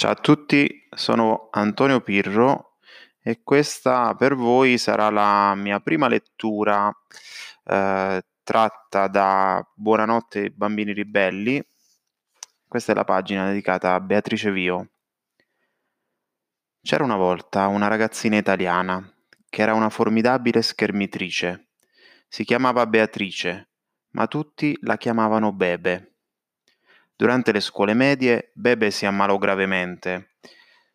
Ciao a tutti, sono Antonio Pirro e questa per voi sarà la mia prima lettura eh, tratta da Buonanotte bambini ribelli. Questa è la pagina dedicata a Beatrice Vio. C'era una volta una ragazzina italiana che era una formidabile schermitrice. Si chiamava Beatrice, ma tutti la chiamavano Bebe. Durante le scuole medie Bebe si ammalò gravemente.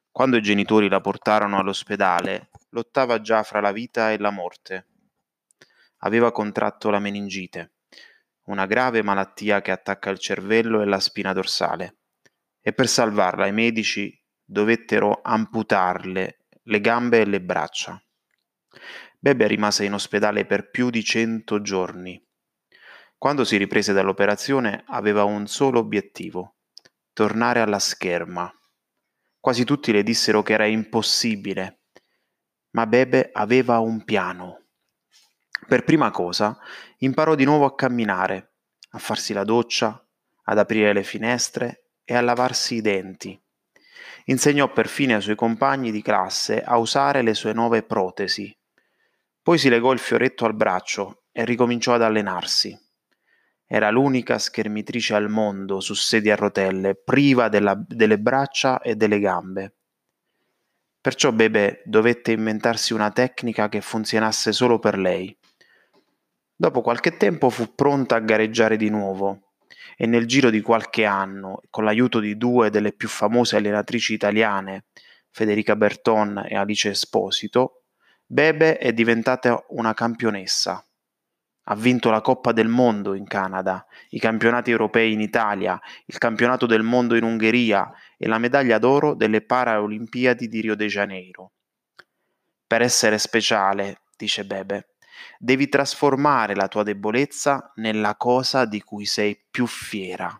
Quando i genitori la portarono all'ospedale, lottava già fra la vita e la morte. Aveva contratto la meningite, una grave malattia che attacca il cervello e la spina dorsale, e per salvarla i medici dovettero amputarle le gambe e le braccia. Bebe rimase in ospedale per più di cento giorni quando si riprese dall'operazione aveva un solo obiettivo: tornare alla scherma. Quasi tutti le dissero che era impossibile, ma Bebe aveva un piano. Per prima cosa imparò di nuovo a camminare, a farsi la doccia, ad aprire le finestre e a lavarsi i denti. Insegnò perfino ai suoi compagni di classe a usare le sue nuove protesi. Poi si legò il fioretto al braccio e ricominciò ad allenarsi. Era l'unica schermitrice al mondo su sedia a rotelle, priva della, delle braccia e delle gambe. Perciò Bebe dovette inventarsi una tecnica che funzionasse solo per lei. Dopo qualche tempo fu pronta a gareggiare di nuovo e nel giro di qualche anno, con l'aiuto di due delle più famose allenatrici italiane, Federica Berton e Alice Esposito, Bebe è diventata una campionessa. Ha vinto la Coppa del Mondo in Canada, i campionati europei in Italia, il campionato del mondo in Ungheria e la medaglia d'oro delle Paralimpiadi di Rio de Janeiro. Per essere speciale, dice Bebe, devi trasformare la tua debolezza nella cosa di cui sei più fiera.